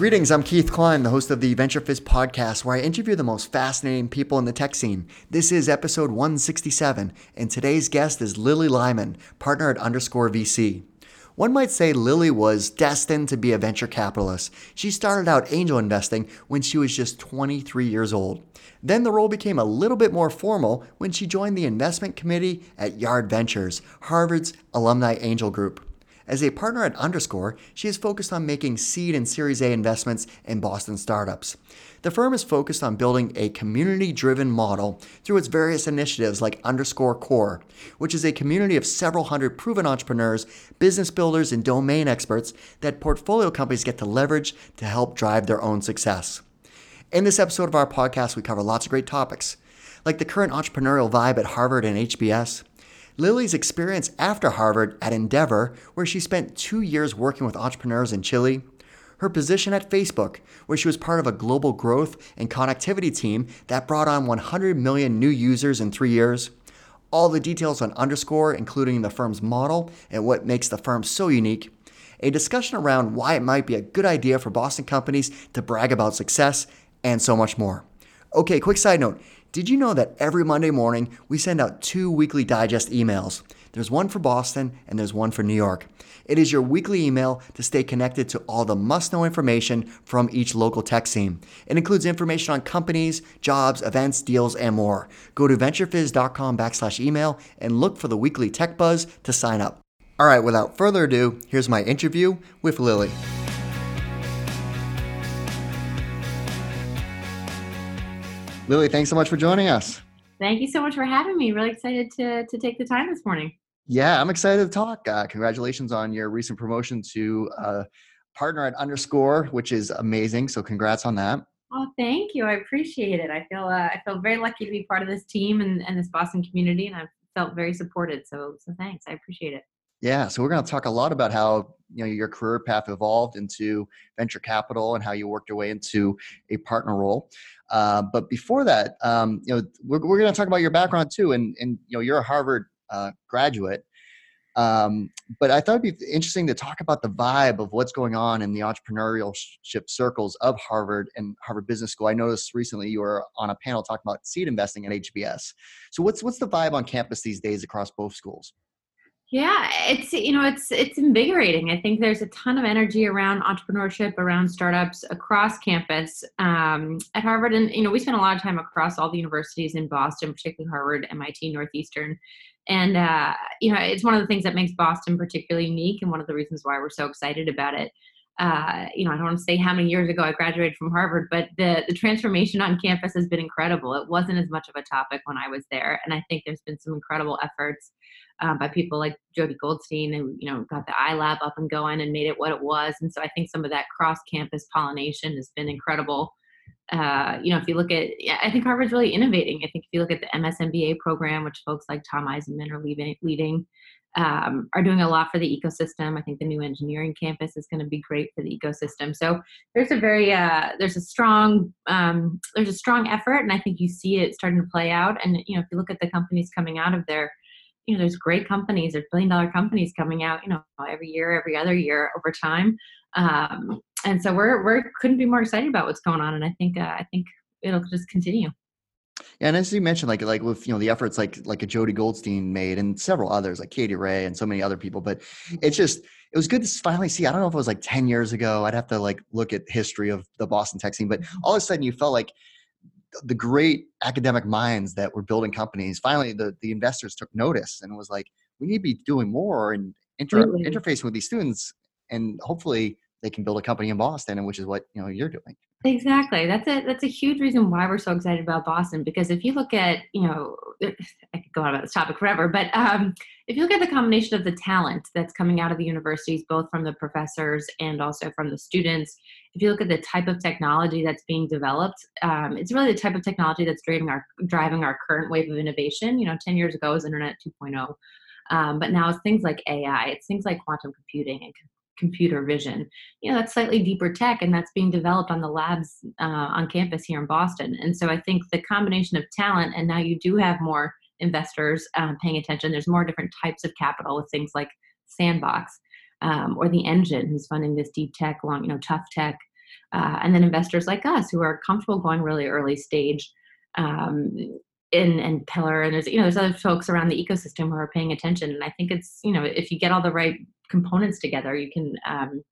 Greetings, I'm Keith Klein, the host of the Venture Fizz podcast, where I interview the most fascinating people in the tech scene. This is episode 167, and today's guest is Lily Lyman, partner at Underscore VC. One might say Lily was destined to be a venture capitalist. She started out angel investing when she was just 23 years old. Then the role became a little bit more formal when she joined the investment committee at Yard Ventures, Harvard's alumni angel group. As a partner at Underscore, she is focused on making seed and Series A investments in Boston startups. The firm is focused on building a community driven model through its various initiatives like Underscore Core, which is a community of several hundred proven entrepreneurs, business builders, and domain experts that portfolio companies get to leverage to help drive their own success. In this episode of our podcast, we cover lots of great topics, like the current entrepreneurial vibe at Harvard and HBS Lily's experience after Harvard at Endeavor, where she spent two years working with entrepreneurs in Chile, her position at Facebook, where she was part of a global growth and connectivity team that brought on 100 million new users in three years, all the details on Underscore, including the firm's model and what makes the firm so unique, a discussion around why it might be a good idea for Boston companies to brag about success, and so much more. Okay, quick side note did you know that every Monday morning we send out two weekly digest emails? There's one for Boston and there's one for New York. It is your weekly email to stay connected to all the must know information from each local tech scene. It includes information on companies, jobs, events, deals, and more. Go to venturefizz.com backslash email and look for the weekly tech buzz to sign up. All right, without further ado, here's my interview with Lily. Lily, thanks so much for joining us. Thank you so much for having me. Really excited to, to take the time this morning. Yeah, I'm excited to talk. Uh, congratulations on your recent promotion to uh, partner at Underscore, which is amazing. So, congrats on that. Oh, thank you. I appreciate it. I feel uh, I feel very lucky to be part of this team and, and this Boston community, and I've felt very supported. So, so thanks. I appreciate it. Yeah, so we're going to talk a lot about how you know your career path evolved into venture capital and how you worked your way into a partner role. Uh, but before that, um, you know, we're, we're going to talk about your background too, and and you know, you're a Harvard uh, graduate. Um, but I thought it'd be interesting to talk about the vibe of what's going on in the entrepreneurship circles of Harvard and Harvard Business School. I noticed recently you were on a panel talking about seed investing at HBS. So what's what's the vibe on campus these days across both schools? Yeah, it's you know it's it's invigorating. I think there's a ton of energy around entrepreneurship, around startups across campus um, at Harvard, and you know we spend a lot of time across all the universities in Boston, particularly Harvard, MIT, Northeastern, and uh, you know it's one of the things that makes Boston particularly unique, and one of the reasons why we're so excited about it. Uh, you know, I don't want to say how many years ago I graduated from Harvard, but the the transformation on campus has been incredible. It wasn't as much of a topic when I was there, and I think there's been some incredible efforts um, by people like Jodi Goldstein, who you know got the iLab up and going and made it what it was. And so I think some of that cross-campus pollination has been incredible. Uh, you know, if you look at, I think Harvard's really innovating. I think if you look at the MS MBA program, which folks like Tom Eisenmann are leading, leading um, are doing a lot for the ecosystem. I think the new engineering campus is going to be great for the ecosystem. So there's a very uh, there's a strong um, there's a strong effort, and I think you see it starting to play out. And you know, if you look at the companies coming out of there, you know, there's great companies, there's billion dollar companies coming out, you know, every year, every other year over time. Um, and so we're we're couldn't be more excited about what's going on, and I think uh, I think it'll just continue. Yeah, and as you mentioned, like like with you know the efforts like like a Jodi Goldstein made and several others like Katie Rae and so many other people, but it's just it was good to finally see. I don't know if it was like ten years ago. I'd have to like look at history of the Boston tech scene, but mm-hmm. all of a sudden you felt like the great academic minds that were building companies finally the, the investors took notice and was like we need to be doing more and inter- mm-hmm. interfacing with these students and hopefully they can build a company in boston and which is what you know you're doing exactly that's a that's a huge reason why we're so excited about boston because if you look at you know i could go on about this topic forever but um, if you look at the combination of the talent that's coming out of the universities both from the professors and also from the students if you look at the type of technology that's being developed, um, it's really the type of technology that's driving our driving our current wave of innovation. You know, 10 years ago was Internet 2.0, um, but now it's things like AI, it's things like quantum computing and computer vision. You know, that's slightly deeper tech, and that's being developed on the labs uh, on campus here in Boston. And so I think the combination of talent, and now you do have more investors um, paying attention. There's more different types of capital with things like Sandbox um, or the engine who's funding this deep tech, long, you know, tough tech uh, and then investors like us who are comfortable going really early stage um, in and pillar and there's you know there's other folks around the ecosystem who are paying attention and i think it's you know if you get all the right components together you can um,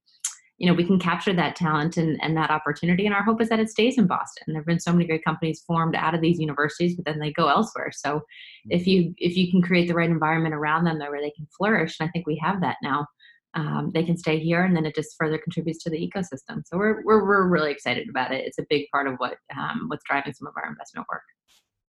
you know we can capture that talent and, and that opportunity and our hope is that it stays in boston. There have been so many great companies formed out of these universities but then they go elsewhere. So if you if you can create the right environment around them there, where they can flourish and i think we have that now um, they can stay here and then it just further contributes to the ecosystem. So we're, we're, we're really excited about it. It's a big part of what um, what's driving some of our investment work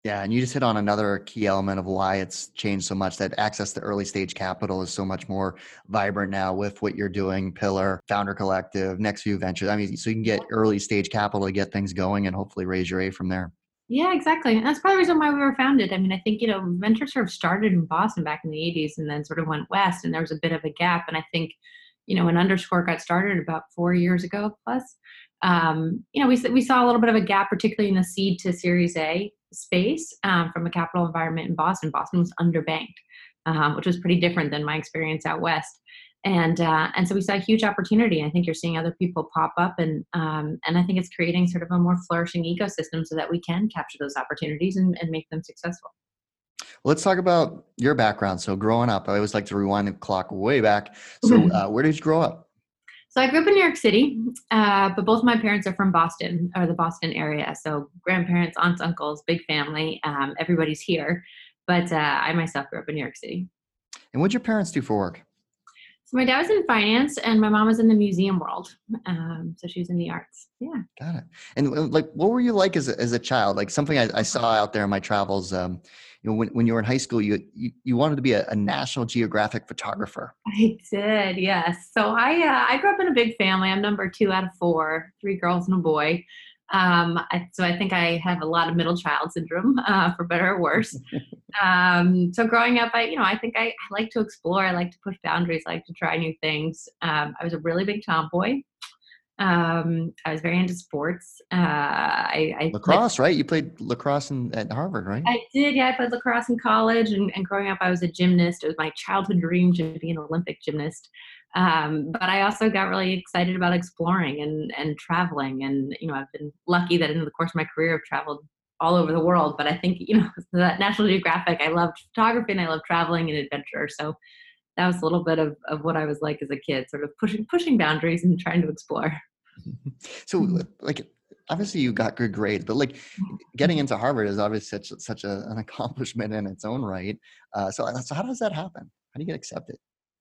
yeah, and you just hit on another key element of why it's changed so much that access to early stage capital is so much more vibrant now with what you're doing, Pillar, Founder Collective, Next View Ventures. I mean, so you can get early stage capital to get things going and hopefully raise your A from there. Yeah, exactly. And that's part of the reason why we were founded. I mean, I think, you know, Venture sort of started in Boston back in the 80s and then sort of went west, and there was a bit of a gap. And I think, you know, when Underscore got started about four years ago plus, um, you know, we, we saw a little bit of a gap, particularly in the seed to Series A space um, from a capital environment in Boston. Boston was underbanked, um, which was pretty different than my experience out west. And uh, and so we saw a huge opportunity. I think you're seeing other people pop up, and um, and I think it's creating sort of a more flourishing ecosystem so that we can capture those opportunities and, and make them successful. Let's talk about your background. So, growing up, I always like to rewind the clock way back. So, uh, where did you grow up? So I grew up in New York City, uh, but both my parents are from Boston or the Boston area. So grandparents, aunts, uncles, big family, um, everybody's here. But uh, I myself grew up in New York City. And what did your parents do for work? So my dad was in finance, and my mom was in the museum world. Um, so she was in the arts. Yeah. Got it. And uh, like, what were you like as a, as a child? Like something I, I saw out there in my travels. Um, know, when, when you were in high school, you, you, you wanted to be a, a, National Geographic photographer. I did, yes. So I, uh, I grew up in a big family. I'm number two out of four, three girls and a boy. Um, I, so I think I have a lot of middle child syndrome, uh, for better or worse. um, so growing up, I, you know, I think I, I, like to explore. I like to push boundaries. I like to try new things. Um, I was a really big tomboy. Um, I was very into sports. Uh, I, I lacrosse, played, right? You played lacrosse in, at Harvard, right? I did. Yeah, I played lacrosse in college, and, and growing up, I was a gymnast. It was my childhood dream to be an Olympic gymnast. Um, but I also got really excited about exploring and and traveling, and you know, I've been lucky that in the course of my career, I've traveled all over the world. But I think you know, that National Geographic, I loved photography and I love traveling and adventure. So that was a little bit of, of what I was like as a kid, sort of pushing pushing boundaries and trying to explore. so mm-hmm. like obviously you got good grades, but like getting into Harvard is obviously such such a, an accomplishment in its own right. Uh, so, so how does that happen? How do you get accepted?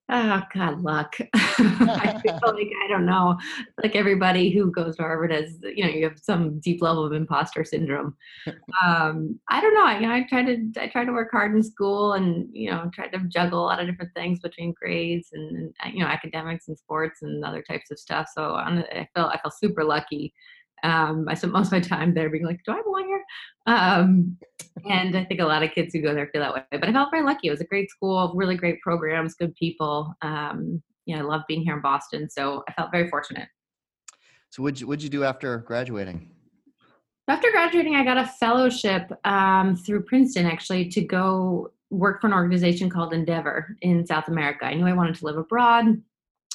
Oh God, luck. I feel like I don't know. Like everybody who goes to Harvard has, you know, you have some deep level of imposter syndrome. Um, I don't know. I, you know, I try to I try to work hard in school, and you know, try to juggle a lot of different things between grades and you know academics and sports and other types of stuff. So I felt I felt super lucky um, I spent most of my time there being like, do I belong here? Um, and I think a lot of kids who go there feel that way. But I felt very lucky. It was a great school, really great programs, good people. Um, you know, I love being here in Boston. So I felt very fortunate. So what'd you, what'd you do after graduating? After graduating, I got a fellowship um, through Princeton actually to go work for an organization called Endeavor in South America. I knew I wanted to live abroad.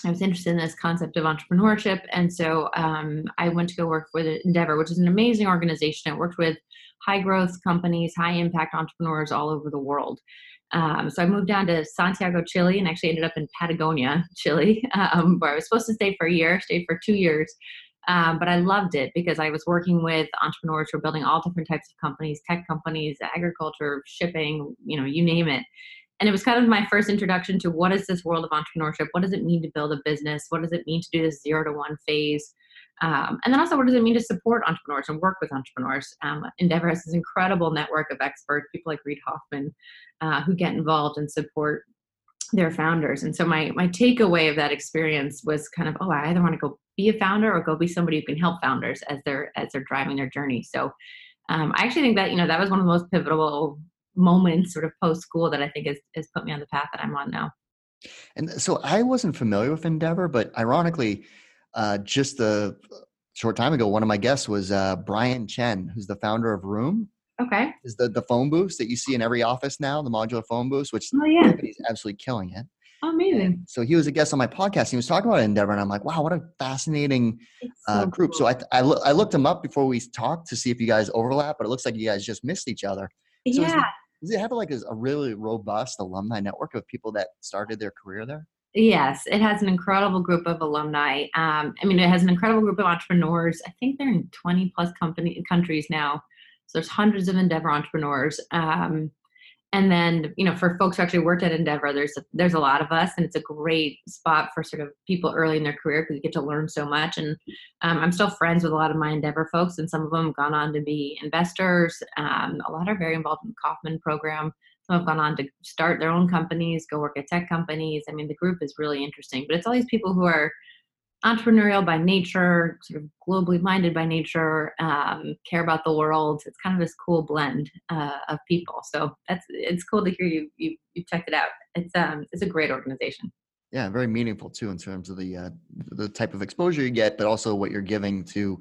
I was interested in this concept of entrepreneurship. And so um, I went to go work with Endeavor, which is an amazing organization. I worked with high growth companies, high impact entrepreneurs all over the world. Um, so I moved down to Santiago, Chile, and actually ended up in Patagonia, Chile, um, where I was supposed to stay for a year, stayed for two years. Um, but I loved it because I was working with entrepreneurs who are building all different types of companies, tech companies, agriculture, shipping, you know, you name it and it was kind of my first introduction to what is this world of entrepreneurship? What does it mean to build a business? What does it mean to do this zero to one phase? Um, and then also what does it mean to support entrepreneurs and work with entrepreneurs? Um, endeavor has this incredible network of experts people like reid hoffman uh, who get involved and support their founders. And so my my takeaway of that experience was kind of oh i either want to go be a founder or go be somebody who can help founders as they're as they're driving their journey. So um, I actually think that you know that was one of the most pivotal moments sort of post school that I think has, has put me on the path that I'm on now. And so I wasn't familiar with Endeavor, but ironically, uh, just a short time ago, one of my guests was uh, Brian Chen, who's the founder of Room. Okay. Is the, the phone booths that you see in every office now, the modular phone booths, which oh, yeah. is absolutely killing it. amazing. So he was a guest on my podcast. He was talking about Endeavor, and I'm like, wow, what a fascinating uh, group. Cool. So I, I, lo- I, looked him up before we talked to see if you guys overlap, but it looks like you guys just missed each other. So yeah. Does it have like a, really robust alumni network of people that started their career there? Yes, it has an incredible group of alumni. Um, I mean, it has an incredible group of entrepreneurs. I think they're in 20 plus company countries now. So there's hundreds of Endeavor entrepreneurs. Um, and then you know for folks who actually worked at endeavor there's a, there's a lot of us and it's a great spot for sort of people early in their career because you get to learn so much. And um, i'm still friends with a lot of my endeavor folks and some of them have gone on to be investors. Um, a lot are very involved in the Kauffman program. Some have gone on to start their own companies go work at tech companies. I mean the group is really interesting. But it's all these people who are entrepreneurial by nature, sort of globally minded by nature, um, care about the world. It's kind of this cool blend uh, of people. So that's it's cool to hear you you you checked it out. It's um it's a great organization. Yeah, very meaningful too in terms of the uh, the type of exposure you get, but also what you're giving to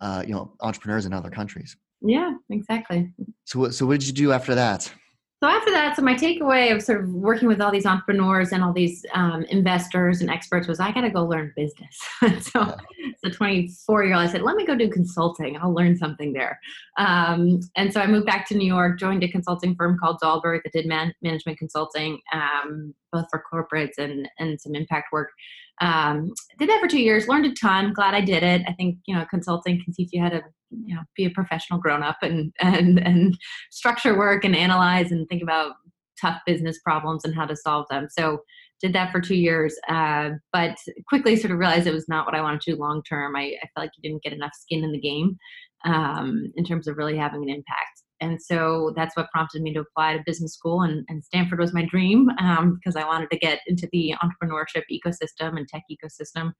uh, you know entrepreneurs in other countries. Yeah, exactly. So so what did you do after that? So after that, so my takeaway of sort of working with all these entrepreneurs and all these um, investors and experts was I got to go learn business. so, yeah. the 24 year old, I said, let me go do consulting. I'll learn something there. Um, and so I moved back to New York, joined a consulting firm called Dalberg that did man- management consulting, um, both for corporates and and some impact work. Um, did that for two years, learned a ton. Glad I did it. I think you know consulting can teach you how to you know be a professional grown up and and and structure work and analyze and think about tough business problems and how to solve them. So did that for two years, uh, but quickly sort of realized it was not what I wanted to do long term. I, I, felt like you didn't get enough skin in the game um, in terms of really having an impact and so that's what prompted me to apply to business school and, and stanford was my dream um, because i wanted to get into the entrepreneurship ecosystem and tech ecosystem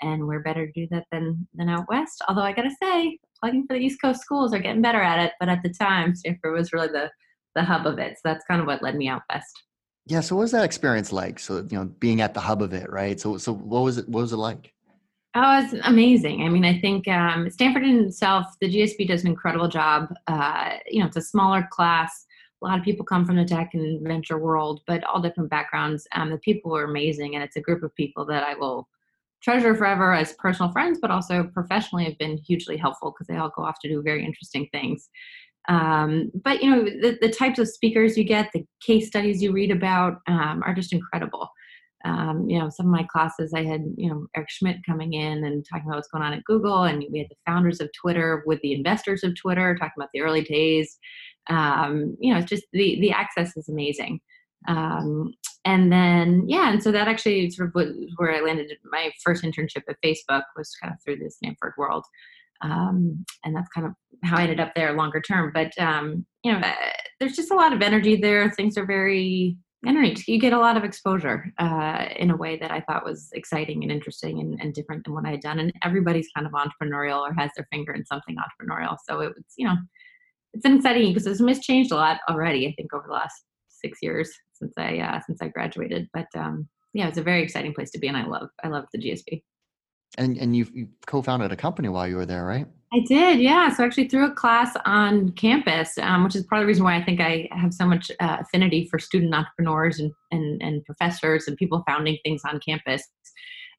and we're better to do that than than out west. Although i gotta say plugging for the east coast schools are getting better at it but at the time stanford was really the the hub of it. So that's kind of what led me out west. Yeah so what was that experience like? So you know being at the hub of it right? So so what was it what was it like Oh, it's amazing. I mean, I think um, Stanford in itself, the GSB does an incredible job. Uh, you know, it's a smaller class. A lot of people come from the tech and venture world, but all different backgrounds. Um, the people are amazing, and it's a group of people that I will treasure forever as personal friends, but also professionally have been hugely helpful because they all go off to do very interesting things. Um, but you know, the, the, types of speakers you get, the case studies you read about, um, are just incredible um, you know, some of my classes, I had, you know, Eric Schmidt coming in and talking about what's going on at Google, and we had the founders of Twitter with the investors of Twitter talking about the early days. Um, you know, it's just the the access is amazing. Um, and then, yeah, and so that actually sort of was where I landed. My first internship at Facebook was kind of through the Stanford world. Um, and that's kind of how I ended up there longer term. But um, you know, there's just a lot of energy there. Things are very I you get a lot of exposure uh, in a way that I thought was exciting and interesting and, and, different than what I had done. And everybody's kind of entrepreneurial or has their finger in something entrepreneurial. So it was, you know, it's an exciting ecosystem. It's changed a lot already, I think, over the last six years since I uh, since I graduated. But um, yeah, it's a very exciting place to be, and I love I love the GSB. And and you you co-founded a company while you were there, right? I did, yeah. So actually, through a class on campus, um, which is part of the reason why I think I have so much uh, affinity for student entrepreneurs and, and and professors and people founding things on campus.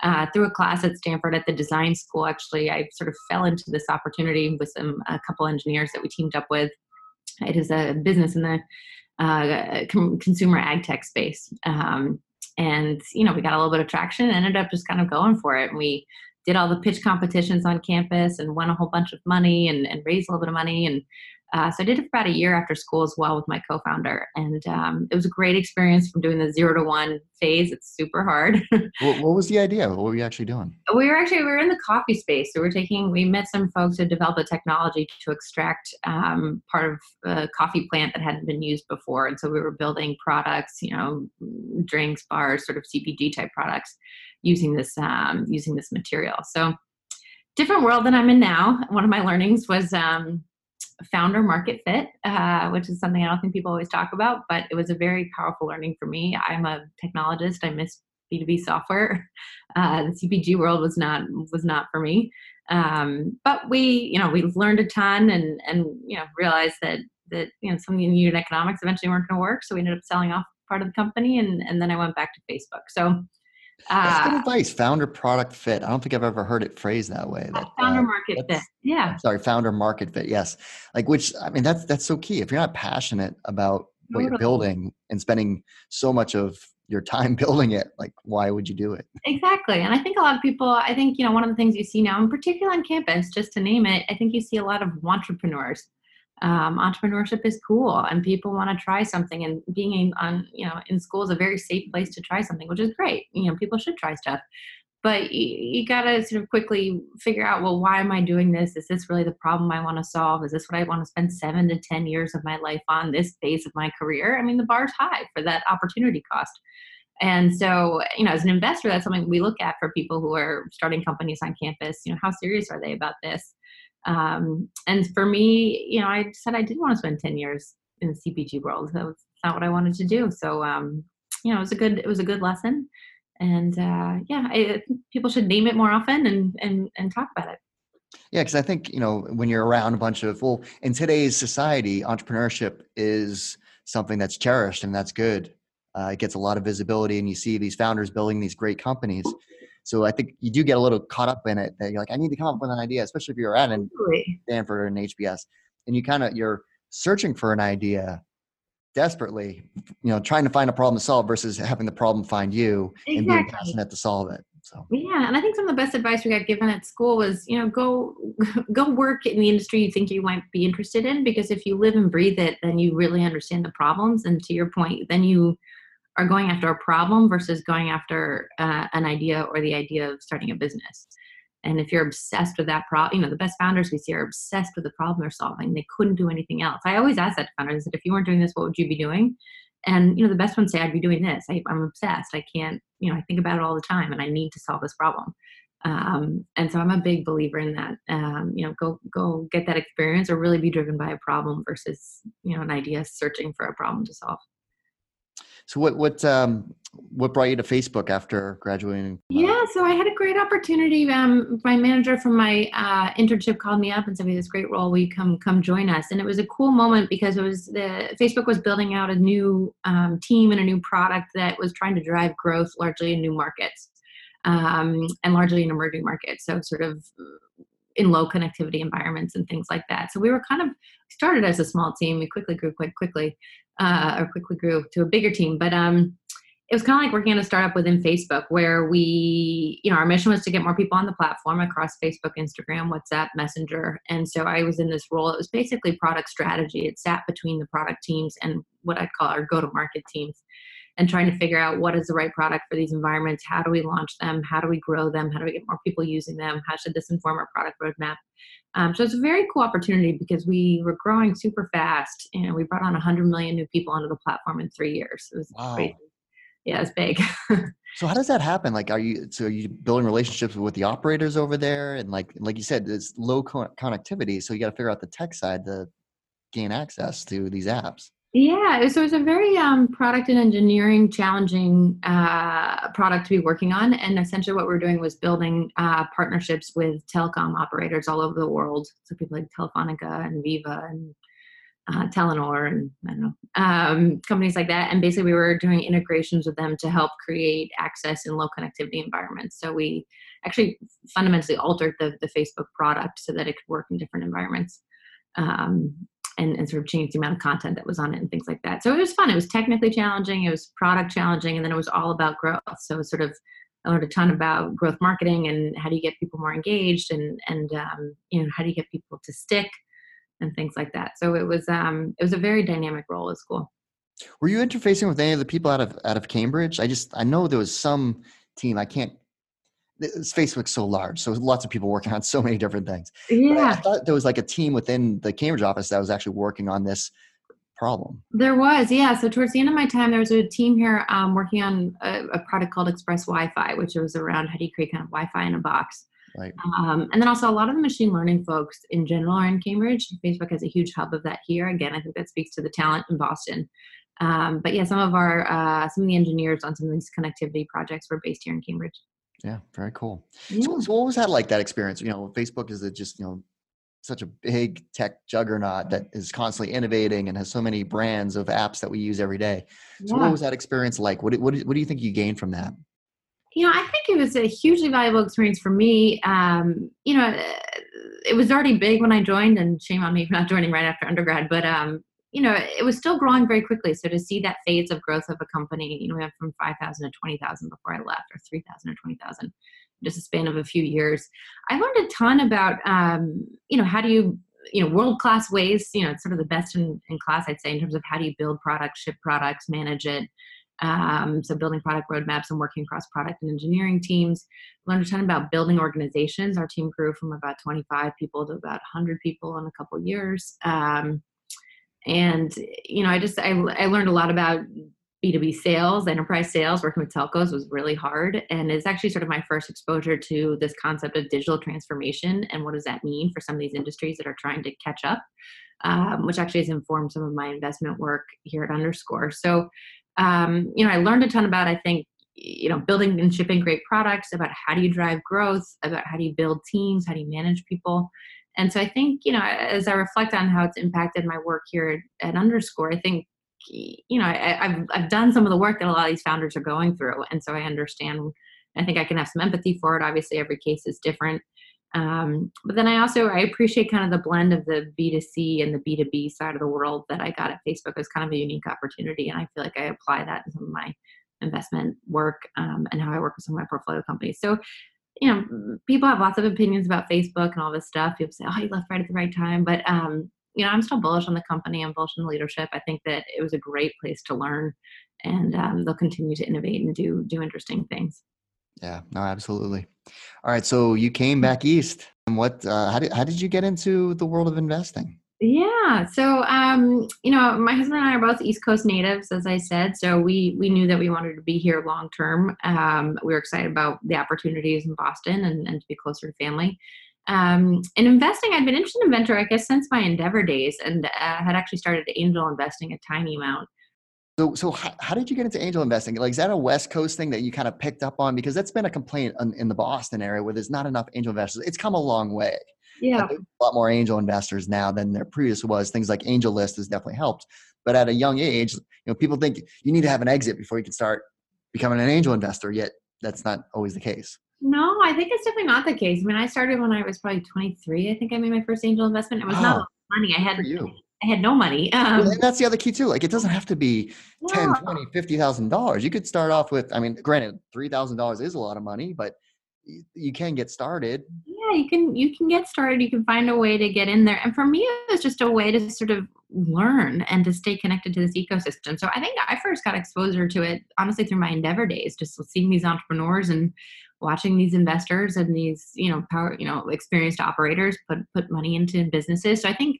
Uh, through a class at Stanford at the design school, actually, I sort of fell into this opportunity with some a couple engineers that we teamed up with. It is a business in the uh, com- consumer ag tech space. Um, and you know we got a little bit of traction ended up just kind of going for it and we did all the pitch competitions on campus and won a whole bunch of money and, and raised a little bit of money and uh, so I did it for about a year after school as well with my co-founder, and um, it was a great experience from doing the zero to one phase. It's super hard. what, what, was the idea? What were you actually doing? We were actually we were in the coffee space. So we are taking we met some folks who developed a technology to extract um, part of a coffee plant that hadn't been used before, and so we were building products, you know, drinks, bars, sort of CPG type products using this um, using this material. So different world than I'm in now. One of my learnings was um, founder market fit, uh, which is something I don't think people always talk about, but it was a very powerful learning for me. I'm a technologist. I miss B2B software. Uh, the CPG world was not was not for me. Um, but we, you know, we learned a ton and and you know realized that that you know some of the unit economics eventually weren't going to work. So we ended up selling off part of the company, and and then I went back to Facebook. So. That's good uh, advice. Founder product fit. I don't think I've ever heard it phrased that way. That, founder uh, market fit. Yeah. Sorry, founder market fit. Yes. Like which I mean that's that's so key. If you're not passionate about what you're building and spending so much of your time building it like why would you do it exactly and i think a lot of people i think you know one of the things you see now in particular on campus just to name it i think you see a lot of entrepreneurs um, entrepreneurship is cool and people want to try something and being on you know in school is a very safe place to try something which is great you know people should try stuff. But you, you got to sort of quickly figure out well why am i doing this? Is this really the problem i want to solve? Is this what i want to spend seven to ten years of my life on this phase of my career? I mean the bar's high for that opportunity cost. And so you know as an investor that's something we look at for people who are starting companies on campus you know how serious are they about this um, and for me you know i said i didn't want to spend 10 years in the cpg world so it's not what i wanted to do. So um, you know it was a good it was a good lesson. And uh, yeah I, people should name it more often and and and talk about it. Yeah because i think you know when you're around a bunch of well in today's society entrepreneurship is something that's cherished and that's good. Uh, it gets a lot of visibility and you see these founders building these great companies so i think you do get a little caught up in it that you're like i need to come up with an idea especially if you're at an stanford an hbs and you kind of you're searching for an idea desperately, you know, trying to find a problem to solve versus having the problem find you exactly. and being passionate to solve it. So yeah, and I think some of the best advice we got given at school was, you know, go go work in the industry you think you might be interested in because if you live and breathe it, then you really understand the problems. And to your point, then you are going after a problem versus going after uh, an idea or the idea of starting a business. And if you're obsessed with that problem, you know, the best founders we see are obsessed with the problem they're solving. They couldn't do anything else. I always ask that to founders, if you weren't doing this, what would you be doing? And, you know, the best ones say, I'd be doing this. I, am obsessed. I can't, you know, I think about it all the time and I need to solve this problem. Um, and so I'm a big believer in that. Um, you know, go, go get that experience or really be driven by a problem versus, you know, an idea searching for a problem to solve. So what what um, what brought you to Facebook after graduating? Yeah, so I had a great opportunity. Um, my manager from my uh, internship called me up and said, "We have this great role. Will you come come join us?" And it was a cool moment because it was the Facebook was building out a new um, team and a new product that was trying to drive growth largely in new markets um, and largely in emerging markets. So sort of in low connectivity environments and things like that. So we were kind of started as a small team. We quickly grew quite quickly uh, or quickly grew to a bigger team. But um, it was kind of like working at a startup within Facebook, where we, you know, our mission was to get more people on the platform across Facebook, Instagram, WhatsApp, Messenger. And so I was in this role. It was basically product strategy. It sat between the product teams and what I'd call our go to market teams and trying to figure out what is the right product for these environments. How do we launch them? How do we grow them? How do we get more people using them? How should this inform our product roadmap? Um, so it's a very cool opportunity because we were growing super fast and we brought on 100 million new people onto the platform in three years. It was wow. crazy. Yeah, it's big. so how does that happen? Like, are you so are you building relationships with the operators over there? And like like you said, it's low connectivity, so you got to figure out the tech side to gain access to these apps. Yeah, so it's a very um, product and engineering challenging uh, product to be working on. And essentially, what we're doing was building uh, partnerships with telecom operators all over the world. So people like Telefonica and Viva and uh, Telenor and I don't know um, companies like that. And basically, we were doing integrations with them to help create access in low connectivity environments. So we actually fundamentally altered the, the Facebook product so that it could work in different environments. Um, and, and sort of change the amount of content that was on it and things like that. So it was fun. It was technically challenging. It was product challenging, and then it was all about growth. So it was sort of I learned a ton about growth marketing and how do you get people more engaged and and um, you know how do you get people to stick and things like that. So it was um, it was a very dynamic role at school. Were you interfacing with any of the people out of out of Cambridge? I just I know there was some team I can't Facebook's so large, so lots of people working on so many different things. Yeah, I thought there was like a team within the Cambridge office that was actually working on this problem. There was, yeah. So towards the end of my time, there was a team here um, working on a, a, product called Express Wi-Fi, which was around how do you create kind of Wi-Fi in a box. Right. Um, and then also a lot of the machine learning folks in general are in Cambridge. Facebook has a huge hub of that here. Again, I think that speaks to the talent in Boston. Um, but yeah, some of our uh, some of the engineers on some of these connectivity projects were based here in Cambridge. Yeah, very cool. Yeah. So, so, what was that like? That experience? You know, Facebook is just you know such a big tech juggernaut that is constantly innovating and has so many brands of apps that we use every day. So, yeah. what was that experience like? What, what, what do you think you gained from that? You know, I think it was a hugely valuable experience for me. Um, you know, it was already big when I joined, and shame on me for not joining right after undergrad. But um, you know, it was still growing very quickly. So to see that phase of growth of a company, you know, we went from 5,000 to 20,000 before I left, or 3,000 to 20,000, just a span of a few years. I learned a ton about, um, you know, how do you, you know, world class ways, you know, it's sort of the best in, in class, I'd say, in terms of how do you build products, ship products, manage it. Um, so building product roadmaps and working across product and engineering teams. Learned a ton about building organizations. Our team grew from about 25 people to about 100 people in a couple years. Um, and you know i just I, I learned a lot about b2b sales enterprise sales working with telcos was really hard and it's actually sort of my first exposure to this concept of digital transformation and what does that mean for some of these industries that are trying to catch up um, which actually has informed some of my investment work here at underscore. So um, you know i learned a ton about i think you know building and shipping great products about how do you drive growth about how do you build teams how do you manage people and so I think, you know, as I reflect on how it's impacted my work here at, Underscore, I think, you know, I, have I've done some of the work that a lot of these founders are going through. And so I understand, I think I can have some empathy for it. Obviously, every case is different. Um, but then I also, I appreciate kind of the blend of the B2C and the B2B side of the world that I got at Facebook as kind of a unique opportunity. And I feel like I apply that in some of my investment work um, and how I work with some of my portfolio companies. So you know, people have lots of opinions about Facebook and all this stuff. People say, "Oh, you left right at the right time," but um, you know, I'm still bullish on the company. I'm bullish on the leadership. I think that it was a great place to learn, and um, they'll continue to innovate and do do interesting things. Yeah, no, absolutely. All right, so you came back east, and what? Uh, how did how did you get into the world of investing? Yeah. So, um, you know, my husband and I are both East Coast natives, as I said. So we we knew that we wanted to be here long term. Um, we were excited about the opportunities in Boston and, and to be closer to family. Um, in investing, I've been interested in venture, I guess, since my Endeavor days, and uh, had actually started angel investing a tiny amount. So, so how, how, did you get into angel investing? Like, is that a West Coast thing that you kind of picked up on? Because that's been a complaint in, in the Boston area where there's not enough angel investors. It's come a long way. Yeah. a lot more angel investors now than there previous was. Things like AngelList has definitely helped. But at a young age, you know, people think you need to have an exit before you can start becoming an angel investor, yet that's not always the case. No, I think it's definitely not the case. I mean, I started when I was probably 23. I think I made my first angel investment. It was oh, not money. I had you. I had no money. Um, well, that's the other key too. Like it doesn't have to be yeah. 10, 20, 50,000 dollars. You could start off with, I mean, granted, $3,000 is a lot of money, but you can get started yeah you can you can get started you can find a way to get in there. And for me it was just a way to sort of learn and to stay connected to this ecosystem. So i think i first got exposure to it honestly through my endeavor days just seeing these entrepreneurs and watching these investors and these you know power you know experienced operators put put money into businesses. So i think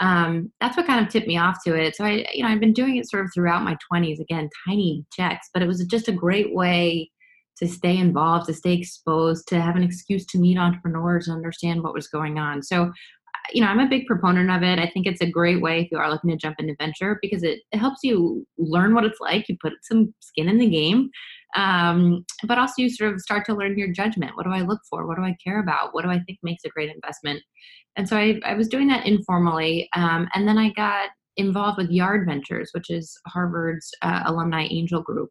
um, that's what kind of tipped me off to it. So i you know i've been doing it sort of throughout my 20s again tiny checks but it was just a great way to stay involved, to stay exposed, to have an excuse to meet entrepreneurs and understand what was going on. So, you know, I'm a big proponent of it. I think it's a great way if you are looking to jump into venture because it, it helps you learn what it's like. You put some skin in the game, um, but also you sort of start to learn your judgment. What do I look for? What do I care about? What do I think makes a great investment? And so I, I was doing that informally. Um, and then I got involved with Yard Ventures, which is Harvard's uh, alumni angel group.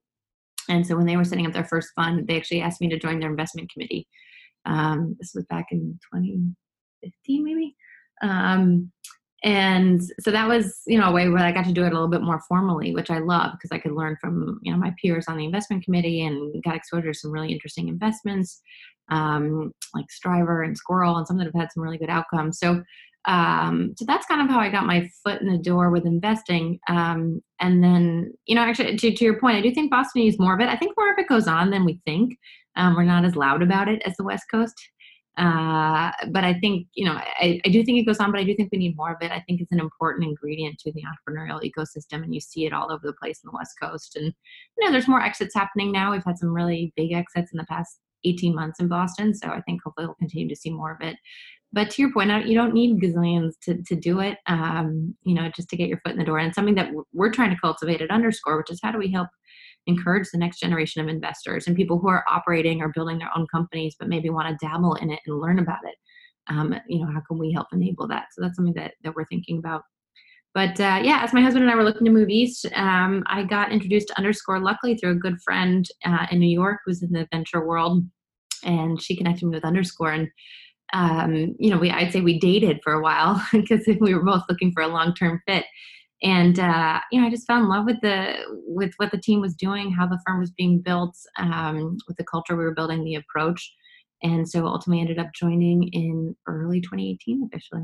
And so when they were setting up their first fund, they actually asked me to join their investment committee. Um, this was back in 2015, maybe. Um, and so that was, you know, a way where I got to do it a little bit more formally, which I love because I could learn from, you know, my peers on the investment committee and got exposure to some really interesting investments, um, like Striver and Squirrel, and some that have had some really good outcomes. So um, so that's kind of how I got my foot in the door with investing. Um, and then, you know, actually, to, to your point, I do think Boston needs more of it. I think more of it goes on than we think. Um, we're not as loud about it as the West Coast. Uh, but I think, you know, I, I do think it goes on, but I do think we need more of it. I think it's an important ingredient to the entrepreneurial ecosystem, and you see it all over the place in the West Coast. And, you know, there's more exits happening now. We've had some really big exits in the past 18 months in Boston. So I think hopefully we'll continue to see more of it but to your point out you don't need gazillions to, to do it um, you know just to get your foot in the door and something that we're trying to cultivate at underscore which is how do we help encourage the next generation of investors and people who are operating or building their own companies but maybe want to dabble in it and learn about it um, you know, how can we help enable that? So that's something that, that we're thinking about. But uh, yeah, as my husband and I were looking to move east, um, I got introduced to Underscore luckily through a good friend uh, in New York who's in the venture world, and she connected me with Underscore. And um, you know, we I'd say we dated for a while because we were both looking for a long term fit. And uh, you know, I just fell in love with the with what the team was doing, how the firm was being built, um, with the culture we were building, the approach. And so ultimately ended up joining in early 2018 officially.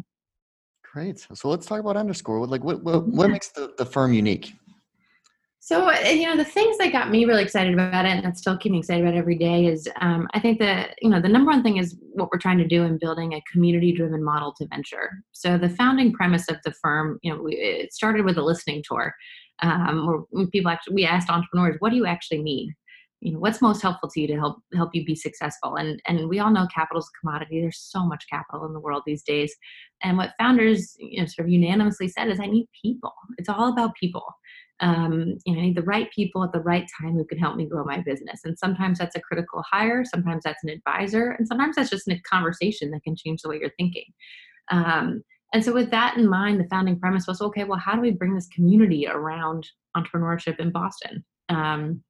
Great. So let's talk about Underscore. Like, what what, what makes the, the firm unique? So, you know, the things that got me really excited about it and that still keep me excited about every day is um, I think that, you know, the number one thing is what we're trying to do in building a community driven model to venture. So, the founding premise of the firm, you know, we, it started with a listening tour. Um, where people actually, we asked entrepreneurs, what do you actually need? you know what's most helpful to you to help help you be successful? And and we all know capital is a commodity. There's so much capital in the world these days. And what founders you know sort of unanimously said is i need people. It's all about people um, you know, I need the right people at the right time who can help me grow my business. And sometimes that's a critical hire, sometimes that's an advisor, and sometimes that's just a conversation that can change the way you're thinking. Um, and so, with that in mind, the founding premise was okay, well, how do we bring this community around entrepreneurship in Boston? Um,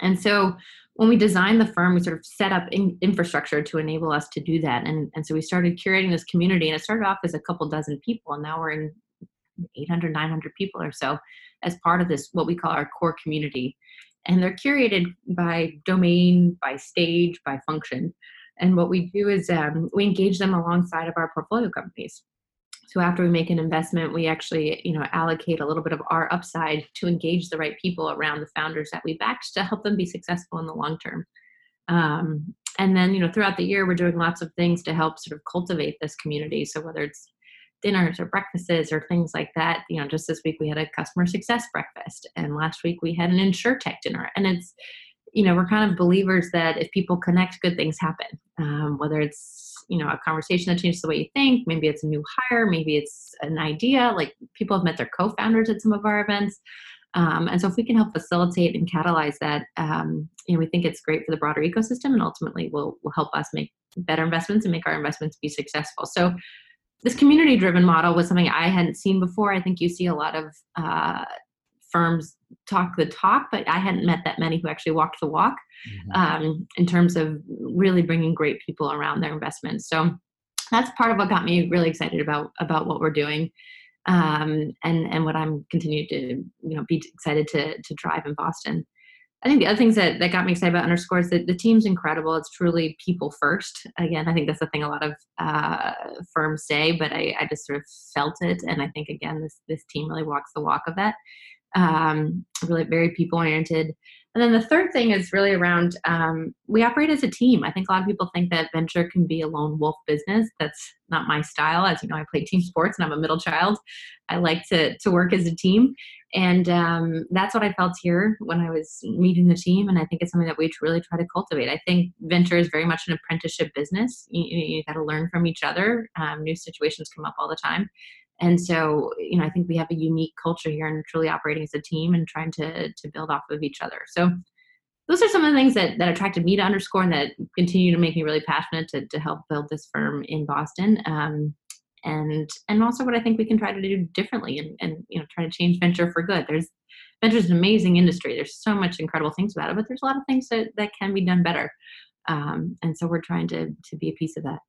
and so when we designed the firm, we sort of set up in, infrastructure to enable us to do that. And, and so we started curating this community, and it started off as a couple dozen people, and now we're in 800, 900 people or so as part of this, what we call our core community. And they're curated by domain, by stage, by function. And what we do is um, we engage them alongside of our portfolio companies. So after we make an investment, we actually, you know, allocate a little bit of our upside to engage the right people around the founders that we backed to help them be successful in the long term. Um, and then, you know, throughout the year, we're doing lots of things to help sort of cultivate this community. So whether it's dinners or breakfasts or things like that, you know, just this week we had a customer success breakfast, and last week we had an insure tech dinner, and it's you know we're kind of believers that if people connect good things happen. Um, whether it's you know a conversation that changes the way you think maybe it's a new hire maybe it's an idea like people have met their co-founders at some of our events. Um, and so if we can help facilitate and catalyze that um, you know we think it's great for the broader ecosystem and ultimately will will help us make better investments and make our investments be successful. So this community driven model was something i hadn't seen before i think you see a lot of uh, firms talk the talk, but I hadn't met that many who actually walked the walk mm-hmm. um, in terms of really bringing great people around their investments. So that's part of what got me really excited about about what we're doing, um, and and what I'm continuing to you know be excited to to drive in Boston. I think the other things that, that got me excited about Underscore is that the team's incredible. It's truly people first. Again, I think that's the thing a lot of uh, firms say, but I, I just sort of felt it, and I think again this this team really walks the walk of that um, really very people oriented. And then the third thing is really around um, we operate as a team. I think a lot of people think that venture can be a lone wolf business. That's not my style. As you know, I play team sports and I'm a middle child. I like to, to work as a team. And um, that's what I felt here when I was meeting the team. And I think it's something that we really try to cultivate. I think venture is very much an apprenticeship business. You, you got to learn from each other. Um, new situations come up all the time. And so, you know, I think we have a unique culture here and truly operating as a team and trying to to build off of each other. So those are some of the things that, that attracted me to underscore and that continue to make me really passionate to, to help build this firm in Boston. Um, and and also what I think we can try to do differently and, and you know try to change venture for good. There's venture is an amazing industry. There's so much incredible things about it, but there's a lot of things that, that can be done better. Um, and so we're trying to to be a piece of that.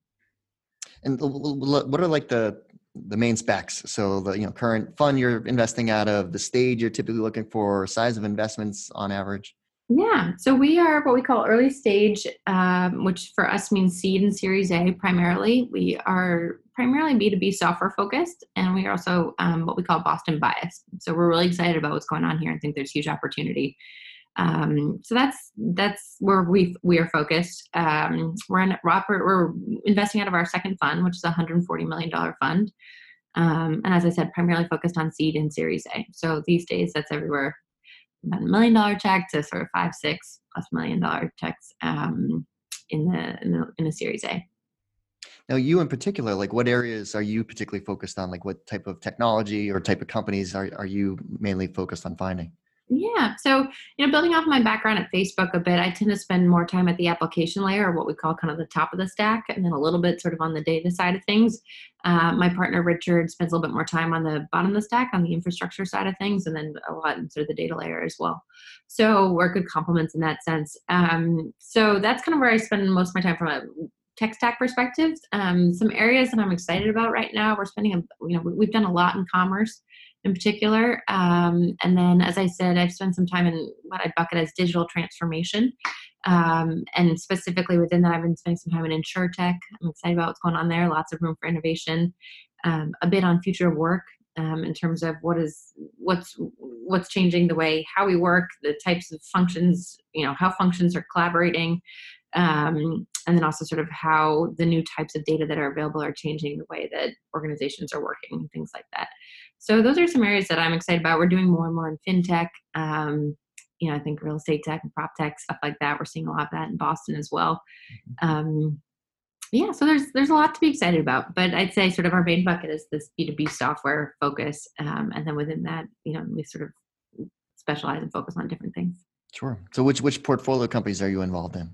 And what are like the the main specs. So the you know current fund you're investing out of, the stage you're typically looking for, size of investments on average. Yeah, so we are what we call early stage, um, which for us means seed and Series A primarily. We are primarily B2B software focused, and we are also um, what we call Boston biased. So we're really excited about what's going on here and think there's huge opportunity. Um, so that's that's where we we are focused. Um, we're in Robert, we're investing out of our second fund, which is a 140 million dollar fund, um, and as I said, primarily focused on seed and Series A. So these days, that's everywhere about a million dollar check to sort of five, six plus million dollar checks um, in the in the in the Series A. Now, you in particular, like what areas are you particularly focused on? Like what type of technology or type of companies are, are you mainly focused on finding? Yeah. So, you know, building off my background at Facebook a bit, I tend to spend more time at the application layer, or what we call kind of the top of the stack, and then a little bit sort of on the data side of things. Uh, my partner Richard spends a little bit more time on the bottom of the stack, on the infrastructure side of things, and then a lot in sort of the data layer as well. So we're good complements in that sense. Um, so that's kind of where I spend most of my time from a tech stack perspective. Um, some areas that I'm excited about right now, we're spending, a, you know, we've done a lot in commerce in particular. Um, and then, as I said, I've spent some time in what I bucket as digital transformation. Um, and specifically within that, I've been spending some time in insure tech. I'm excited about what's going on there. Lots of room for innovation. Um, a bit on future work um, in terms of what is what's what's changing the way how we work, the types of functions, you know, how functions are collaborating. Um, and then also sort of how the new types of data that are available are changing the way that organizations are working, things like that. So those are some areas that I'm excited about. We're doing more and more in fintech. Um, you know, I think real estate tech and prop tech stuff like that. We're seeing a lot of that in Boston as well. Mm-hmm. Um, yeah, so there's there's a lot to be excited about. But I'd say sort of our main bucket is this B2B software focus, um, and then within that, you know, we sort of specialize and focus on different things. Sure. So which which portfolio companies are you involved in?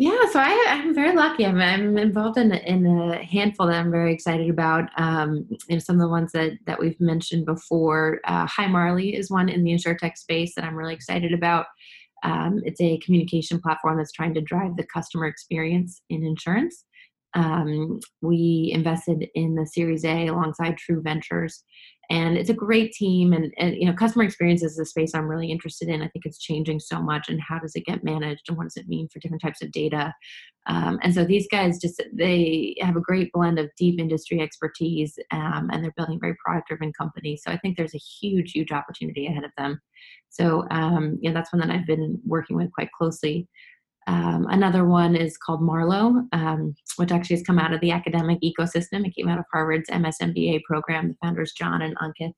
Yeah, so I, am very lucky. I'm, I'm involved in, in a handful that I'm very excited about. Um, you know, some of the ones that, that we've mentioned before. Uh, Hi Marley is one in the insurtech space that I'm really excited about. Um, it's a communication platform that's trying to drive the customer experience in insurance. Um, we invested in the Series A alongside True Ventures, and it's a great team. And, and you know, customer experience is a space I'm really interested in. I think it's changing so much, and how does it get managed, and what does it mean for different types of data? Um, and so these guys just they have a great blend of deep industry expertise, um, and they're building very product-driven company. So I think there's a huge, huge opportunity ahead of them. So um, know, that's one that I've been working with quite closely. Um, another one is called Marlowe, um, which actually has come out of the academic ecosystem. It came out of Harvard's MSMBA program. The founders, John and Ankit,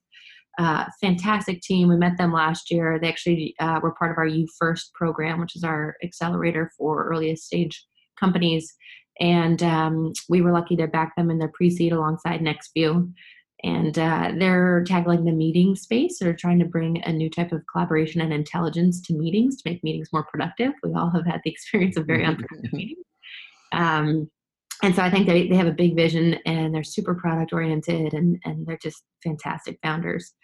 uh, fantastic team. We met them last year. They actually uh, were part of our U First program, which is our accelerator for earliest stage companies. And um, we were lucky to back them in their pre seed alongside NextView and uh, they're tackling the meeting space. They're trying to bring a new type of collaboration and intelligence to meetings to make meetings more productive. We all have had the experience of very unproductive meetings. Um, and so I think they, they have a big vision and they're super product oriented and, and they're just fantastic founders.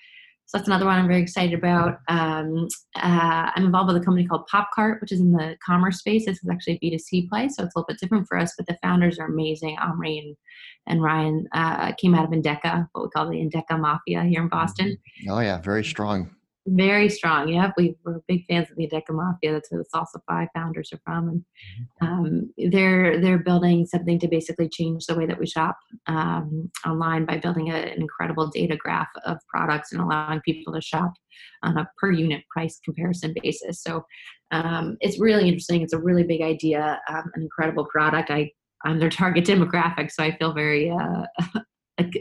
So that's another one I'm very excited about. Um, uh, I'm involved with a company called Popcart, which is in the commerce space. This is actually a B2C play, so it's a little bit different for us, but the founders are amazing. Omri and, and Ryan uh, came out of Endeca, what we call the Endeca Mafia here in Boston. Oh, yeah, very strong. Very strong. Yeah, we, we're big fans of the Endeca Mafia. That's where the Salsify founders are from, and mm-hmm. um, they're they're building something to basically change the way that we shop um, online by building a, an incredible data graph of products and allowing people to shop on a per unit price comparison basis. So um, it's really interesting. It's a really big idea, um, an incredible product. I I'm their target demographic, so I feel very uh,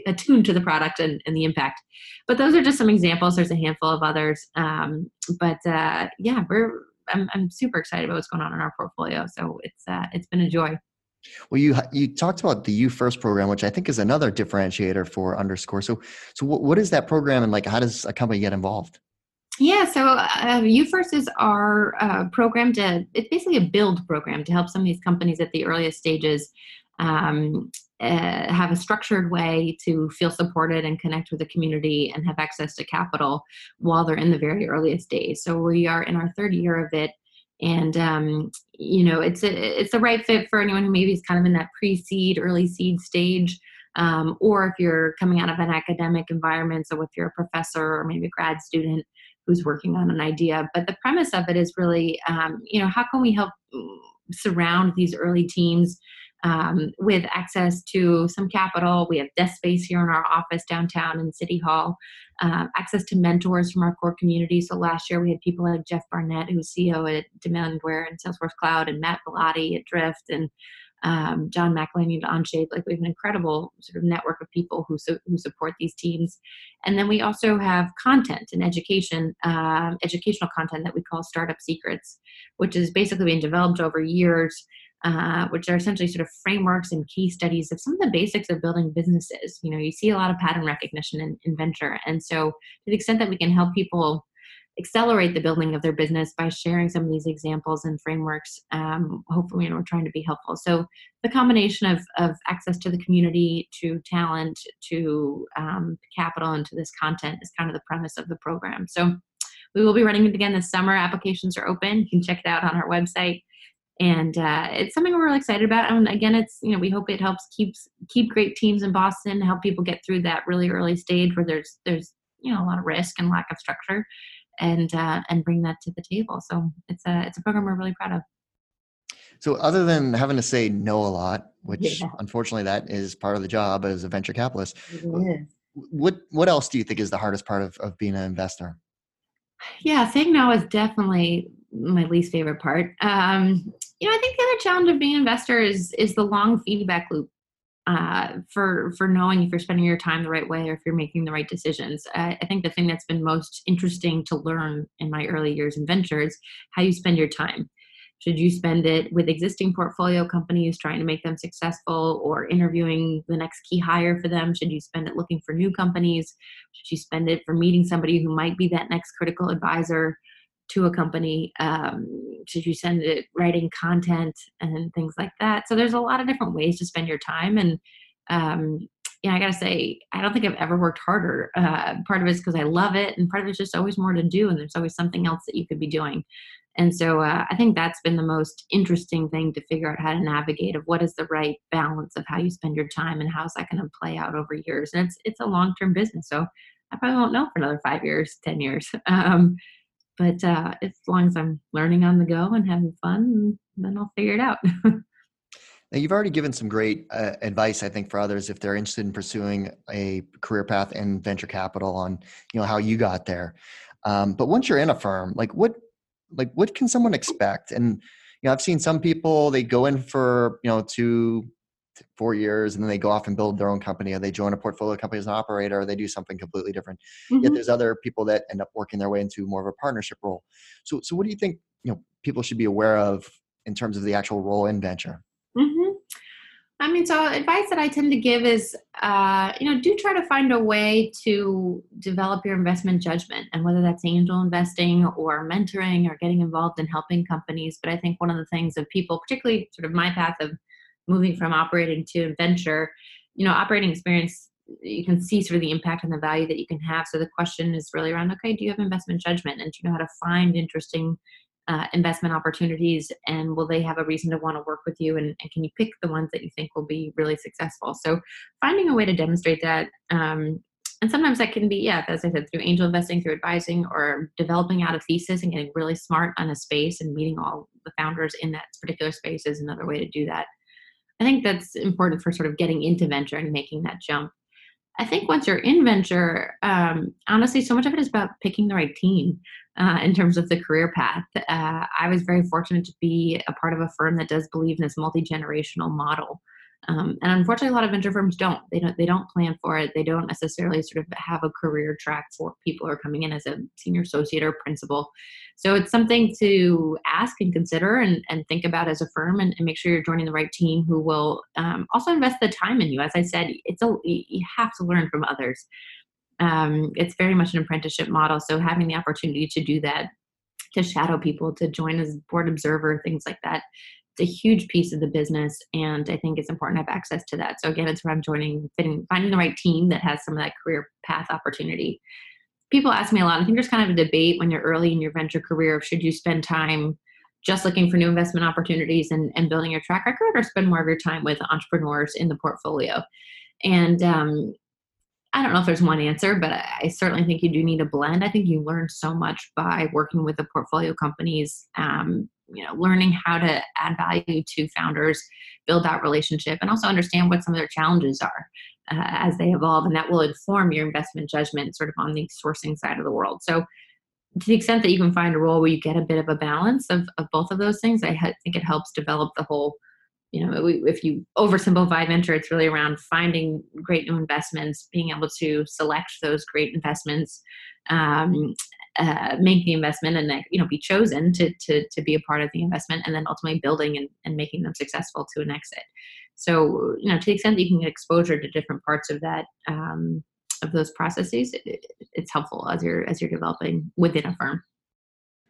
attuned to the product and, and, the impact. But those are just some examples. There's a handful of others. Um, but uh, yeah, we're I'm, I'm super excited about what's going on in our portfolio. So it's uh, it's been a joy. Well, you you talked about the U First program, which I think is another differentiator for Underscore. So so what, what is that program, and like how does a company get involved? Yeah, so uh, U First is our uh, program to, it's basically a build program to help some of these companies at the earliest stages um, uh, have a structured way to feel supported and connect with the community and have access to capital while they're in the very earliest days. So we are in our third year of it, and um, you know it's a, it's the right fit for anyone who maybe is kind of in that pre-seed, early seed stage. Um, or if you're coming out of an academic environment, so if you're a professor or maybe a grad student who's working on an idea. But the premise of it is really, um, you know, how can we help surround these early teams um, with access to some capital. We have desk space here in our office downtown in City Hall, uh, access to mentors from our core community. So last year we had people like Jeff Barnett, who's CEO at Demandware and Salesforce Cloud, and Matt Bilotti at Drift, and um, John McEleney at Onshape. Like we have an incredible sort of network of people who who support these teams, and then we also have content and education, um, educational content that we call Startup Secrets, which is basically being developed over years uh, which are essentially sort of frameworks and case studies of some of the basics of building businesses. You know, you see a lot of pattern recognition in, in venture. And so, to the extent that we can help people accelerate the building of their business by sharing some of these examples and frameworks. Um, hopefully, we're trying to be helpful. So the combination of, of access to the community, to talent, to um, capital, and to this content is kind of the premise of the program. So we will be running it again this summer. Applications are open. You can check it out on our website. And uh, it's something we're really excited about. And again, it's you know we hope it helps keeps keep great teams in Boston, help people get through that really early stage where there's there's you know a lot of risk and lack of structure and uh, and bring that to the table. So it's a it's a program we're really proud of. So other than having to say no a lot, which yeah. unfortunately that is part of the job as a venture capitalist, what what else do you think is the hardest part of, of being an investor? Yeah, saying no is definitely my least favorite part. Um, you know, I think the other challenge of being an investor is is the long feedback loop uh, for for knowing if you're spending your time the right way or if you're making the right decisions. I, I think the thing that's been most interesting to learn in my early years in ventures how you spend your time. Should you spend it with existing portfolio companies trying to make them successful or interviewing the next key hire for them? Should you spend it looking for new companies? Should you spend it for meeting somebody who might be that next critical advisor? to a company um, should you send it writing content and things like that. So there's a lot of different ways to spend your time and um, you know i gotta say i don't think i've ever worked harder. Uh, part of it's because i love it and part of it's just always more to do and there's always something else that you could be doing. And so uh, i think that's been the most interesting thing to figure out how to navigate of what is the right balance of how you spend your time and how's that going to play out over years. And it's it's a long-term business so i probably won't know for another five years ten years. Um, but uh, as long as I'm learning on the go and having fun, then I'll figure it out. Now, you've already given some great uh, advice, I think, for others if they're interested in pursuing a career path in venture capital on, you know, how you got there. Um, but once you're in a firm, like what, like what can someone expect? And you know, I've seen some people they go in for you know two four years and then they go off and build their own company or they join a portfolio company as an operator or they do something completely different mm-hmm. yet there's other people that end up working their way into more of a partnership role so so what do you think you know people should be aware of in terms of the actual role in venture mm-hmm. I mean, so advice that I tend to give is, uh, you know, do try to find a way to develop your investment judgment, and whether that's angel investing or mentoring or getting involved in helping companies. But I think one of the things of people, particularly sort of my path of moving from operating to venture, you know, operating experience, you can see sort of the impact and the value that you can have. So the question is really around, okay, do you have investment judgment? And do you know how to find interesting uh, investment opportunities? And will they have a reason to want to work with you? And, and, can you pick the ones that you think will be really successful? So finding a way to demonstrate that um, and sometimes that can be yeah as i said through angel investing through advising or developing out a thesis and getting really smart on a space and meeting all the founders in that particular space is another way to do that I think that's important for sort of getting into venture and making that jump. I think once you're in venture, um, honestly, so much of it is about picking the right team uh, in terms of the career path. Uh, I was very fortunate to be a part of a firm that does believe in this multi generational model. Um, and unfortunately, a lot of venture firms don't. They don't. They don't plan for it. They don't necessarily sort of have a career track for people who are coming in as a senior associate or principal. So it's something to ask and consider and, and think about as a firm, and, and make sure you're joining the right team who will um, also invest the time in you. As I said, it's a you have to learn from others. Um, it's very much an apprenticeship model. So having the opportunity to do that, to shadow people, to join as board observer, things like that it's a huge piece of the business and i think it's important to have access to that. So again it's around joining fitting, finding the right team that has some of that career path opportunity. People ask me a lot i think there's kind of a debate when you're early in your venture career of should you spend time just looking for new investment opportunities and, and building your track record or spend more of your time with entrepreneurs in the portfolio? And um, I don't know if there's one answer, but I certainly think you do need a blend. I think you learn so much by working with the portfolio companies, um, you know learning how to add value to founders build that relationship and also understand what some of their challenges are uh, as they evolve and that will inform your investment judgment sort of on the sourcing side of the world. So to the extent that you can find a role where you get a bit of a balance of, of both of those things i ha- think it helps develop the whole you know if you oversimplify venture it's really around finding great new investments being able to select those great investments um, uh, make the investment and you know be chosen to, to to be a part of the investment and then ultimately building and, and making them successful to an exit so you know to the extent that you can get exposure to different parts of that um, of those processes, it, it's helpful as you're as you're developing within a firm.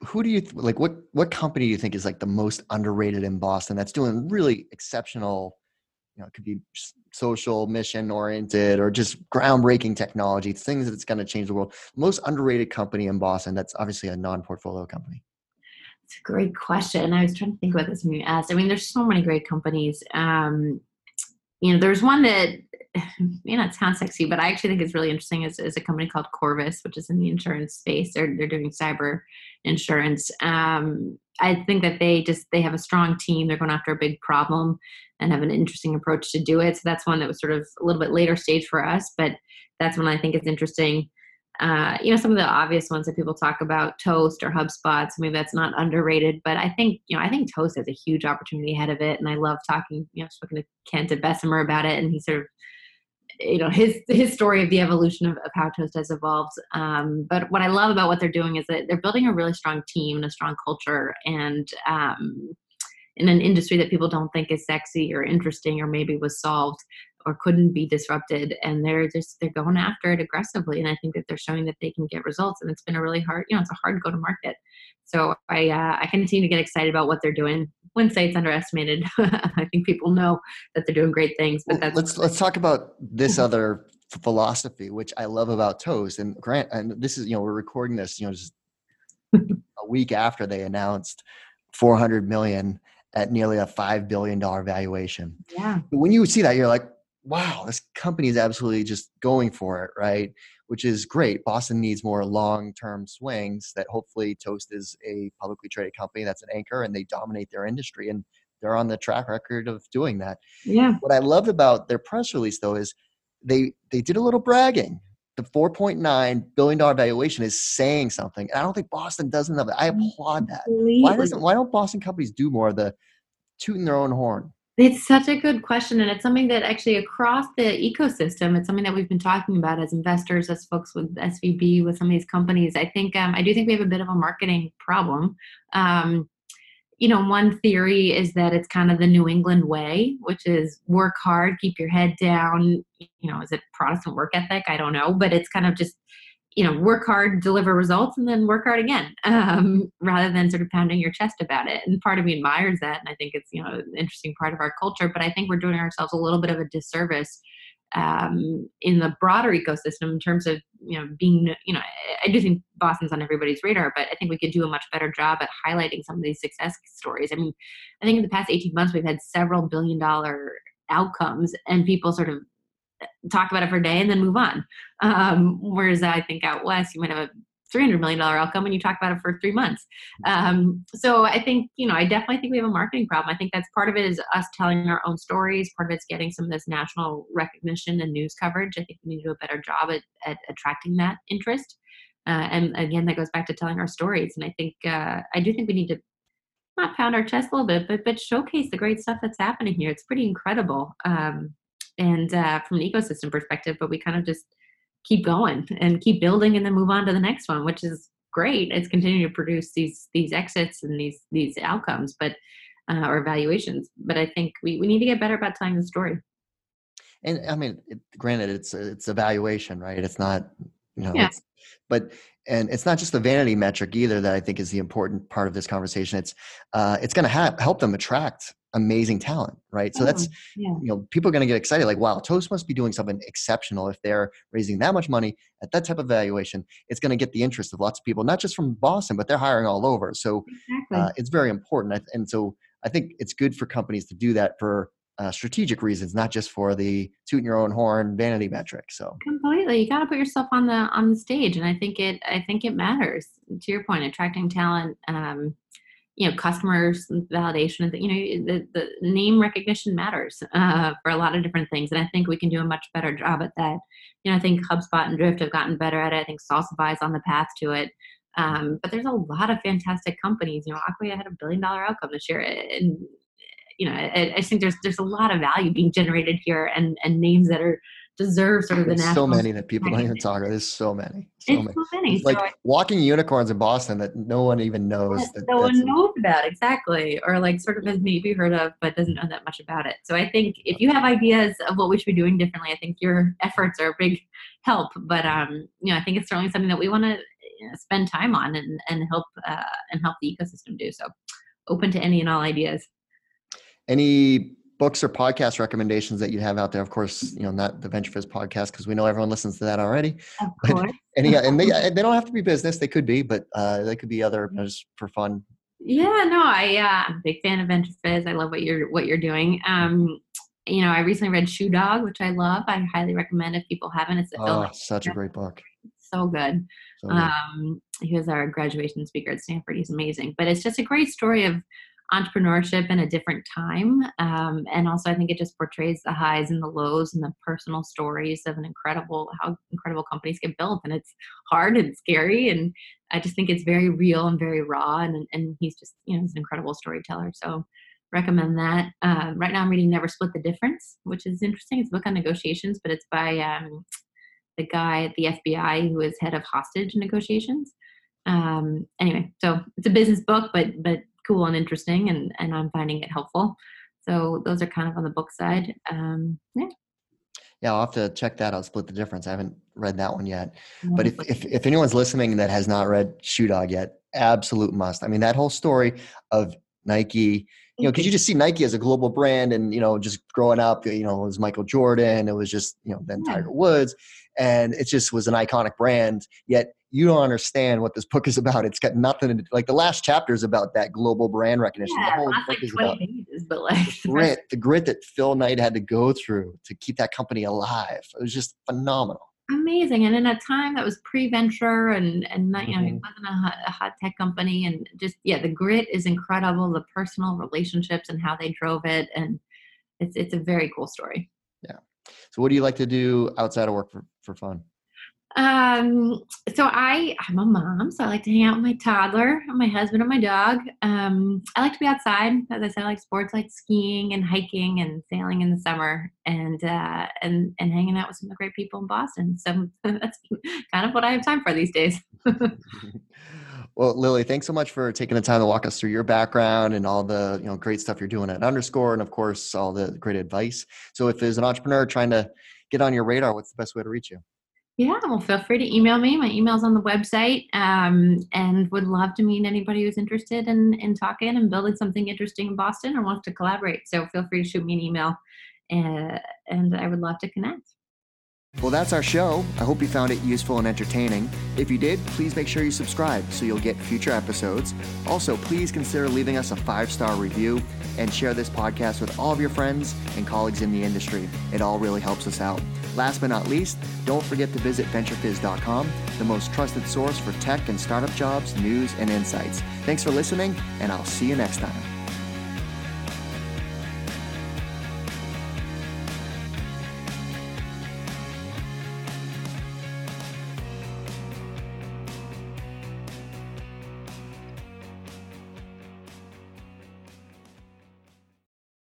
Who do you th- like? What what company do you think is like the most underrated in Boston that's doing really exceptional? You know, it could be social, mission oriented, or just groundbreaking technology, things that's going to change the world. Most underrated company in Boston that's obviously a non portfolio company. It's a great question. I was trying to think about this when you asked. I mean, there's so many great companies. Um, you know, there's one that may not sound sexy, but I actually think it's really interesting. Is, is a company called Corvus, which is in the insurance space. They're they're doing cyber insurance. Um, I think that they just they have a strong team. They're going after a big problem and have an interesting approach to do it. So that's one that was sort of a little bit later stage for us, but that's one I think is interesting. Uh, you know, some of the obvious ones that people talk about, Toast or HubSpot. So maybe that's not underrated, but I think you know I think Toast has a huge opportunity ahead of it, and I love talking. You know, spoken to Kent at Bessemer about it, and he sort of you know his his story of the evolution of, of how toast has evolved um, but what i love about what they're doing is that they're building a really strong team and a strong culture and um, in an industry that people don't think is sexy or interesting or maybe was solved or couldn't be disrupted and they're just they're going after it aggressively and i think that they're showing that they can get results and it's been a really hard you know it's a hard go to market so i uh, i continue to get excited about what they're doing wouldn't say it's underestimated i think people know that they're doing great things but well, let's let's talk about this other philosophy which i love about toast and grant and this is you know we're recording this you know just a week after they announced 400 million at nearly a $5 billion valuation. Yeah. When you see that, you're like, wow, this company is absolutely just going for it, right? Which is great. Boston needs more long term swings that hopefully Toast is a publicly traded company that's an anchor and they dominate their industry. And they're on the track record of doing that. Yeah. What I loved about their press release, though, is they they did a little bragging. The 4.9 billion dollar valuation is saying something. And I don't think Boston does enough. I applaud that. Why doesn't why don't Boston companies do more of the tooting their own horn? It's such a good question, and it's something that actually across the ecosystem, it's something that we've been talking about as investors, as folks with SVB, with some of these companies. I think um, I do think we have a bit of a marketing problem. Um, you know, one theory is that it's kind of the New England way, which is work hard, keep your head down. You know, is it Protestant work ethic? I don't know, but it's kind of just you know work hard deliver results and then work hard again um, rather than sort of pounding your chest about it and part of me admires that and i think it's you know an interesting part of our culture but i think we're doing ourselves a little bit of a disservice um, in the broader ecosystem in terms of you know being you know I do think Boston's on everybody's radar, but I think we could do a much better job at highlighting some of these success stories. I mean, I think in the past 18 months we've had several billion dollar outcomes and people sort of talk about it for a day and then move on. Um, whereas I think out west, you might have a $300 million outcome when you talk about it for three months. Um, so I think, you know, I definitely think we have a marketing problem. I think that's part of it is us telling our own stories. Part of it's getting some of this national recognition and news coverage. I think we need to do a better job at, at attracting that interest. Uh, and again, that goes back to telling our stories. And I think, uh, I do think we need to not pound our chest a little bit, but, but showcase the great stuff that's happening here. It's pretty incredible. Um, and uh, from an ecosystem perspective, but we kind of just keep going and keep building and then move on to the next one, which is great. It's continuing to produce these these exits and these these outcomes, but uh, or evaluations. But I think we, we need to get better about telling the story. And I mean, it, granted, it's it's evaluation, right? It's not you know, yeah. but and it's not just the vanity metric either that I think is the important part of this conversation. It's uh, it's going to ha- help them attract amazing talent, right? So oh, that's yeah. you know people are going to get excited like, wow, Toast must be doing something exceptional if they're raising that much money at that type of valuation. It's going to get the interest of lots of people, not just from Boston, but they're hiring all over. So exactly. uh, it's very important, and so I think it's good for companies to do that for uh, strategic reasons, not just for the tooting your own horn vanity metric. So completely, you got to put yourself on the on the stage, and I think it I think it matters. To your point, attracting talent. Um, you know customers validation and you know the, the name recognition matters uh, for a lot of different things. And i think we can do a much better job at that. You know i think hubspot and drift have gotten better at it. I think salsify is on the path to it. Um, but there's a lot of fantastic companies. You know acquia had a billion dollar outcome this year and you know I, I think there's there's a lot of value being generated here and and names that are deserve sort of the national. So many that people don't even talk about. There's so many. So it's many. So many. like I, walking unicorns in Boston that no one even knows. That, no one knows about exactly, or like sort of has maybe heard of, but doesn't know that much about it. So I think if you have ideas of what we should be doing differently, I think your efforts are a big help. But um, you know, I think it's certainly something that we want to spend time on and and help uh, and help the ecosystem do. So open to any and all ideas. Any books or podcast recommendations that you have out there? Of course, you know, not the VentureFizz podcast because we know everyone listens to that already. Of course. any, and they, they don't have to be business; they could be, but uh, they could be other you know, just for fun. Yeah, no, I uh, I'm a big fan of Venture Fizz. I love what you're what you're doing. Um, you know, I recently read Shoe Dog, which I love. I highly recommend if people haven't. It's a oh, such a great book. So good. so good. Um, he was our graduation speaker at Stanford. He's amazing. But it's just a great story of entrepreneurship in a different time. Um, and also, I think it just portrays the highs and the lows and the personal stories of an incredible, how incredible companies get built. And it's hard and scary. And I just think it's very real and very raw. And, and he's just, you know, he's an incredible storyteller. So recommend that. Uh, right now, I'm reading Never Split the Difference, which is interesting. It's a book on negotiations, but it's by um, the guy at the FBI who is head of hostage negotiations. Um, anyway, so it's a business book, but but cool and interesting, and and I'm finding it helpful. So those are kind of on the book side. Um, yeah. Yeah, I'll have to check that out. Split the difference. I haven't read that one yet. But if, if, if anyone's listening that has not read Shoe Dog yet, absolute must. I mean, that whole story of Nike, you know, because you just see Nike as a global brand, and you know, just growing up, you know, it was Michael Jordan, it was just you know, then Tiger Woods, and it just was an iconic brand. Yet you don't understand what this book is about. It's got nothing to do, like the last chapter is about that global brand recognition. Yeah, the whole book like is about pages, but like the grit, the grit that Phil Knight had to go through to keep that company alive. It was just phenomenal. Amazing, and in a time that was pre-venture and and not, you know, mm-hmm. it wasn't a hot, a hot tech company, and just yeah, the grit is incredible. The personal relationships and how they drove it, and it's it's a very cool story. Yeah. So, what do you like to do outside of work for, for fun? Um, so I, I'm a mom, so I like to hang out with my toddler, my husband, and my dog. Um, I like to be outside. As I said, I like sports like skiing and hiking and sailing in the summer, and uh, and and hanging out with some of the great people in Boston. So that's kind of what I have time for these days. well, Lily, thanks so much for taking the time to walk us through your background and all the you know great stuff you're doing at Underscore, and of course all the great advice. So, if there's an entrepreneur trying to get on your radar, what's the best way to reach you? Yeah, well, feel free to email me. My email's on the website, um, and would love to meet anybody who's interested in in talking and building something interesting in Boston or wants to collaborate. So feel free to shoot me an email, uh, and I would love to connect. Well, that's our show. I hope you found it useful and entertaining. If you did, please make sure you subscribe so you'll get future episodes. Also, please consider leaving us a five star review and share this podcast with all of your friends and colleagues in the industry. It all really helps us out. Last but not least, don't forget to visit VentureFizz.com, the most trusted source for tech and startup jobs, news, and insights. Thanks for listening, and I'll see you next time.